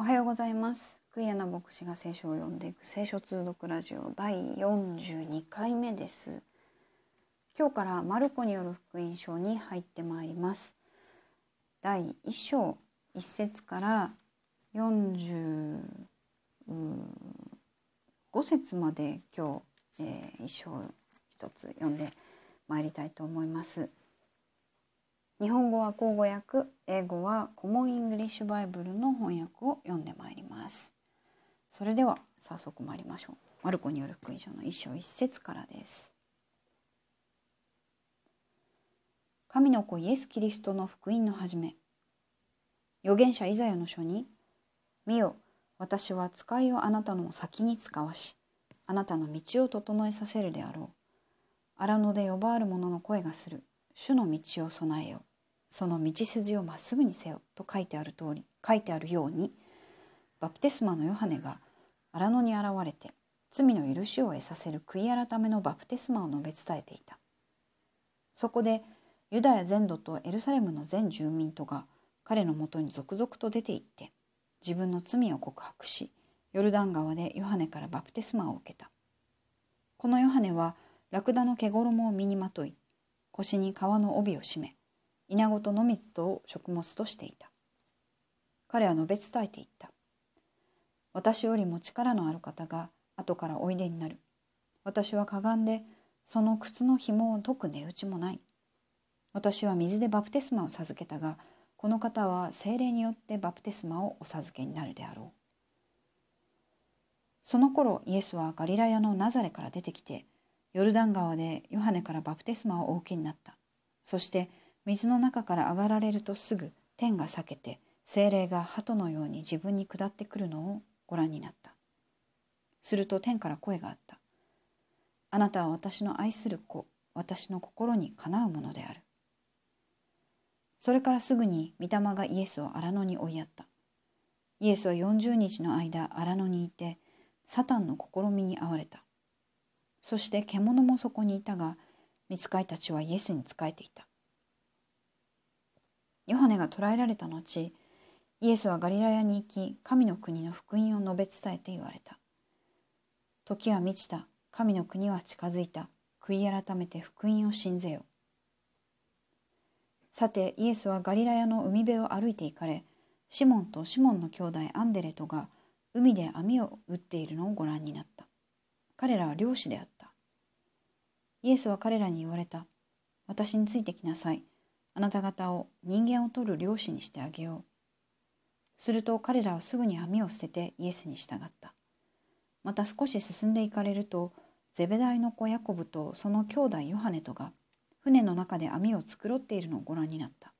おはようございます。クイア牧師が聖書を読んでいく聖書通読ラジオ第42回目です。今日からマルコによる福音書に入ってまいります。第1章1節から45節まで今日、えー、1章一つ読んでまいりたいと思います。日本語は口語訳英語はコモンイングリッシュバイブルの翻訳を読んでまいります。それでは早速参りましょう。マルコによる福音書の一章一節からです。神の子イエス・キリストの福音の始め。預言者イザヤの書に「見よ私は使いをあなたの先に使わしあなたの道を整えさせるであろう」荒野で呼ばわる者の声がする。主の道を備えよ。その道筋をまっすぐにせよと書いてある通り書いてあるようにバプテスマのヨハネが荒野に現れて罪の許しを得させる悔い改めのバプテスマを述べ伝えていた。そこでユダヤ全土とエルサレムの全住民とが彼のもとに続々と出て行って自分の罪を告白しヨルダン川でヨハネからバプテスマを受けた。このヨハネはラクダの毛衣を身にまとい腰に革の帯を締め稲子と野水と食物としていた。彼は述べ伝えていった。私よりも力のある方が後からおいでになる。私はかがんでその靴の紐を解く値打ちもない。私は水でバプテスマを授けたが、この方は精霊によってバプテスマをお授けになるであろう。その頃イエスはガリラヤのナザレから出てきて、ヨルダン川でヨハネからバプテスマをお受けになった。そして水の中から上がられるとすぐ天が裂けて精霊が鳩のように自分に下ってくるのをご覧になった。すると天から声があった。あなたは私の愛する子、私の心にかなうものである。それからすぐに御霊がイエスを荒野に追いやった。イエスは40日の間荒野にいて、サタンの試みに遭われた。そして獣もそこにいたが、見つかいたちはイエスに仕えていた。ヨハネが捕らえられた後イエスはガリラヤに行き神の国の福音を述べ伝えて言われた。時は満ちた。神の国は近づいた。悔い改めて福音を信ぜよ。さてイエスはガリラヤの海辺を歩いて行かれシモンとシモンの兄弟アンデレとが海で網を打っているのをご覧になった。彼らは漁師であった。イエスは彼らに言われた。私についてきなさい。あなた方を人間を取る漁師にしてあげよう。すると彼らはすぐに網を捨ててイエスに従った。また少し進んでいかれると、ゼベダイの子ヤコブとその兄弟ヨハネとが船の中で網を繕っているのをご覧になった。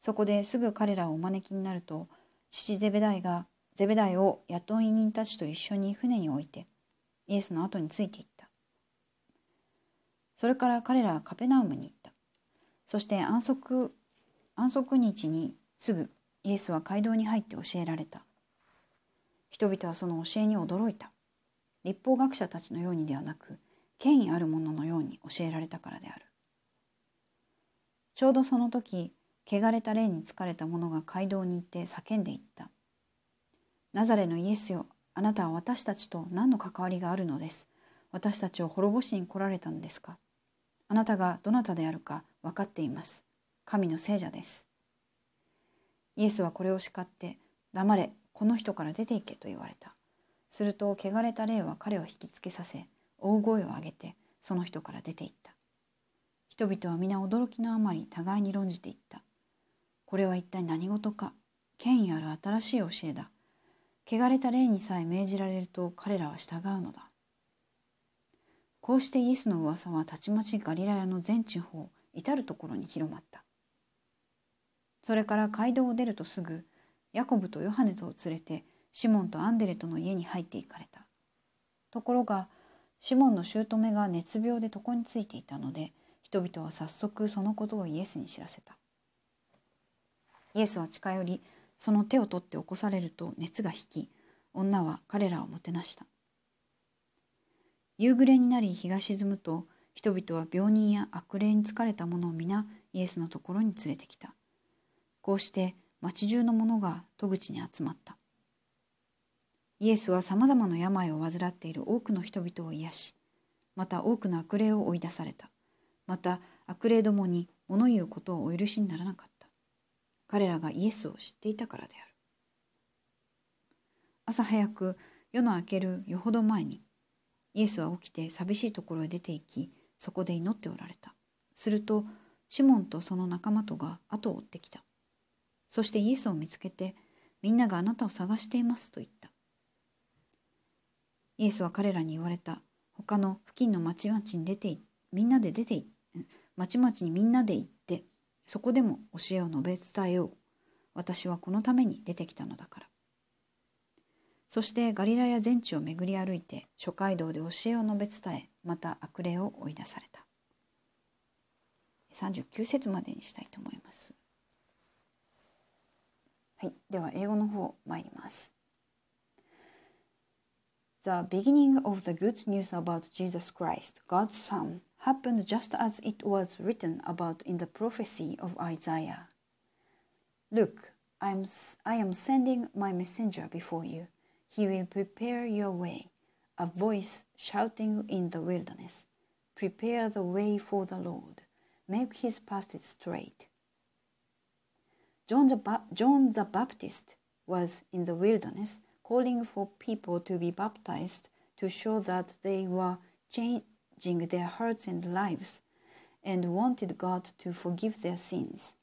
そこですぐ彼らをお招きになると、父ゼベダイがゼベダイを雇い人たちと一緒に船に置いて、イエスの後についていった。それから彼らはカペナウムに行った。そして安息安息日にすぐイエスは街道に入って教えられた。人々はその教えに驚いた。立法学者たちのようにではなく、権威ある者のように教えられたからである。ちょうどその時、汚れた霊に疲れた者が街道に行って叫んでいった。ナザレのイエスよ、あなたは私たちと何の関わりがあるのです？私たちを滅ぼしに来られたのですか？あなたがどなたであるか分かっています。神の聖者です。イエスはこれを叱って、黙れ、この人から出て行けと言われた。すると、汚れた霊は彼を引きつけさせ、大声を上げて、その人から出て行った。人々は皆驚きのあまり互いに論じていった。これは一体何事か、権威ある新しい教えだ。汚れた霊にさえ命じられると彼らは従うのだ。こうしてイエスの噂はたちまちガリラヤの全地方至る所に広まった。それから街道を出るとすぐヤコブとヨハネとを連れてシモンとアンデレとの家に入っていかれた。ところがシモンの姑が熱病で床についていたので人々は早速そのことをイエスに知らせた。イエスは近寄りその手を取って起こされると熱が引き女は彼らをもてなした。夕暮れになり日が沈むと人々は病人や悪霊に疲れた者を皆イエスのところに連れてきた。こうして町中の者が戸口に集まった。イエスはさまざまな病を患っている多くの人々を癒し、また多くの悪霊を追い出された。また悪霊どもに物言うことをお許しにならなかった。彼らがイエスを知っていたからである。朝早く夜の明けるよほど前にイエスは起きて寂しいところへ出て行きそこで祈っておられた。するとシモンとその仲間とが後を追ってきた。そしてイエスを見つけてみんながあなたを探していますと言った。イエスは彼らに言われた。他の付近の町々に出てみんなで出て町々にみんなで行ってそこでも教えを述べ伝えよう。私はこのために出てきたのだから。そしてガリラヤ全地を巡り歩いて諸街道で教えを述べ伝えまた悪霊を追い出された39節までにしたいと思いますはいでは英語の方参ります The beginning of the good news about Jesus Christ, God's Son, happened just as it was written about in the prophecy of Isaiah. Look, I am, I am sending my messenger before you He will prepare your way, a voice shouting in the wilderness. Prepare the way for the Lord, make his paths straight. John the, ba- John the Baptist was in the wilderness calling for people to be baptized to show that they were changing their hearts and lives and wanted God to forgive their sins.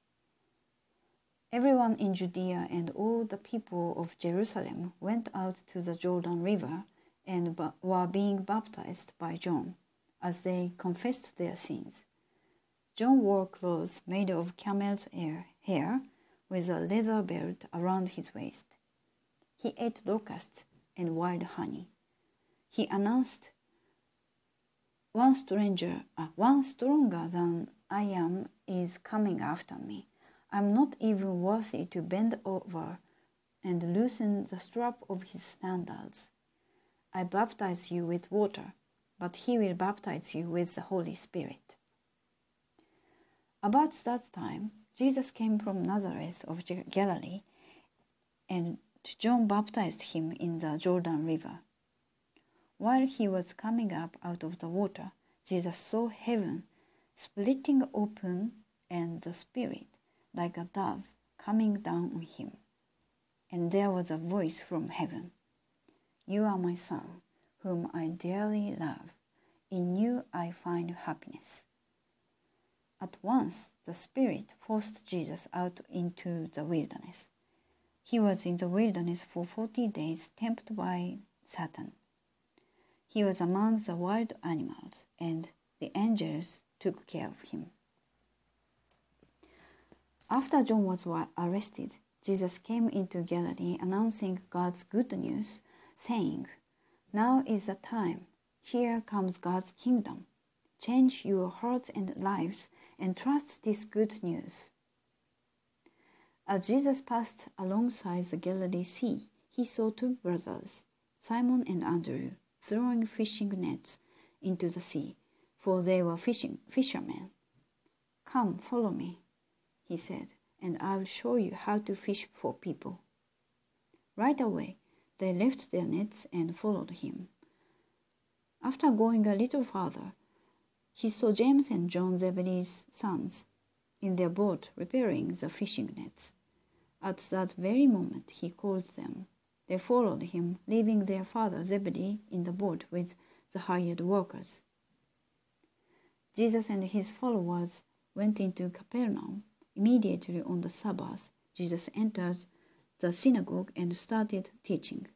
Everyone in Judea and all the people of Jerusalem went out to the Jordan River and were being baptized by John as they confessed their sins. John wore clothes made of camel's hair with a leather belt around his waist. He ate locusts and wild honey. He announced, One stranger, uh, one stronger than I am is coming after me I'm not even worthy to bend over and loosen the strap of his sandals. I baptize you with water, but he will baptize you with the Holy Spirit. About that time, Jesus came from Nazareth of Galilee, and John baptized him in the Jordan River. While he was coming up out of the water, Jesus saw heaven splitting open and the Spirit like a dove coming down on him. And there was a voice from heaven You are my son, whom I dearly love. In you I find happiness. At once the Spirit forced Jesus out into the wilderness. He was in the wilderness for forty days, tempted by Satan. He was among the wild animals, and the angels took care of him. After John was arrested, Jesus came into Galilee announcing God's good news, saying, Now is the time. Here comes God's kingdom. Change your hearts and lives and trust this good news. As Jesus passed alongside the Galilee Sea, he saw two brothers, Simon and Andrew, throwing fishing nets into the sea, for they were fishing fishermen. Come, follow me, he said, and I will show you how to fish for people. Right away, they left their nets and followed him. After going a little farther, he saw James and John Zebedee's sons in their boat repairing the fishing nets. At that very moment, he called them. They followed him, leaving their father Zebedee in the boat with the hired workers. Jesus and his followers went into Capernaum Immediately on the Sabbath, Jesus entered the synagogue and started teaching.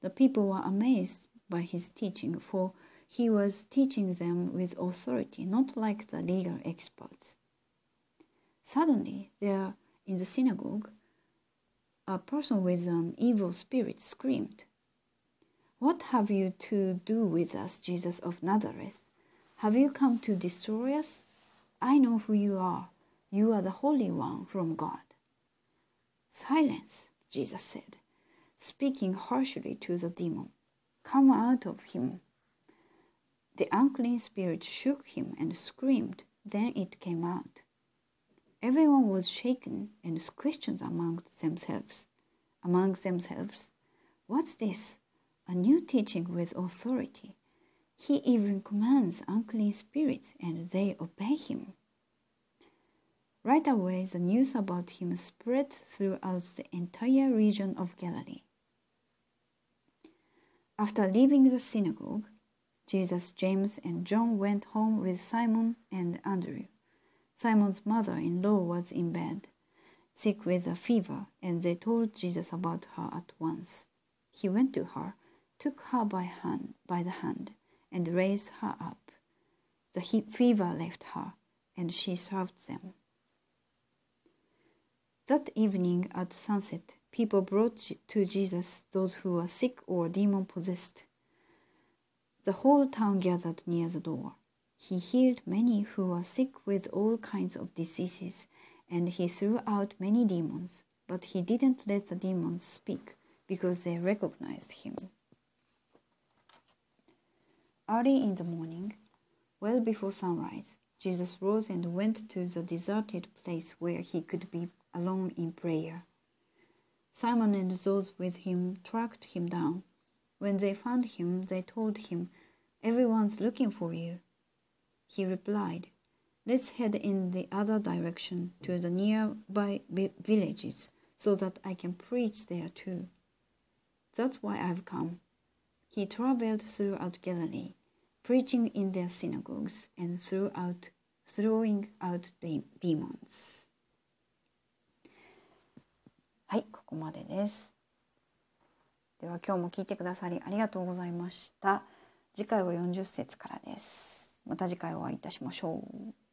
The people were amazed by his teaching, for he was teaching them with authority, not like the legal experts. Suddenly, there in the synagogue, a person with an evil spirit screamed, What have you to do with us, Jesus of Nazareth? Have you come to destroy us? I know who you are you are the Holy One from God. Silence, Jesus said, speaking harshly to the demon. Come out of him. The unclean spirit shook him and screamed. Then it came out. everyone was shaken and questioned among themselves. Among themselves, what's this? A new teaching with authority. He even commands unclean spirits, and they obey him. Right away, the news about him spread throughout the entire region of Galilee. After leaving the synagogue, Jesus, James, and John went home with Simon and Andrew. Simon's mother in law was in bed, sick with a fever, and they told Jesus about her at once. He went to her, took her by, hand, by the hand, and raised her up. The fever left her, and she served them. That evening at sunset, people brought to Jesus those who were sick or demon possessed. The whole town gathered near the door. He healed many who were sick with all kinds of diseases, and he threw out many demons, but he didn't let the demons speak because they recognized him. Early in the morning, well before sunrise, Jesus rose and went to the deserted place where he could be alone in prayer. Simon and those with him tracked him down. When they found him, they told him, Everyone's looking for you. He replied, Let's head in the other direction to the nearby villages so that I can preach there too. That's why I've come. He traveled throughout Galilee, preaching in their synagogues and throughout, throwing out the demons. はい、ここまでです。では今日も聞いてくださりありがとうございました。次回は40節からです。また次回お会いいたしましょう。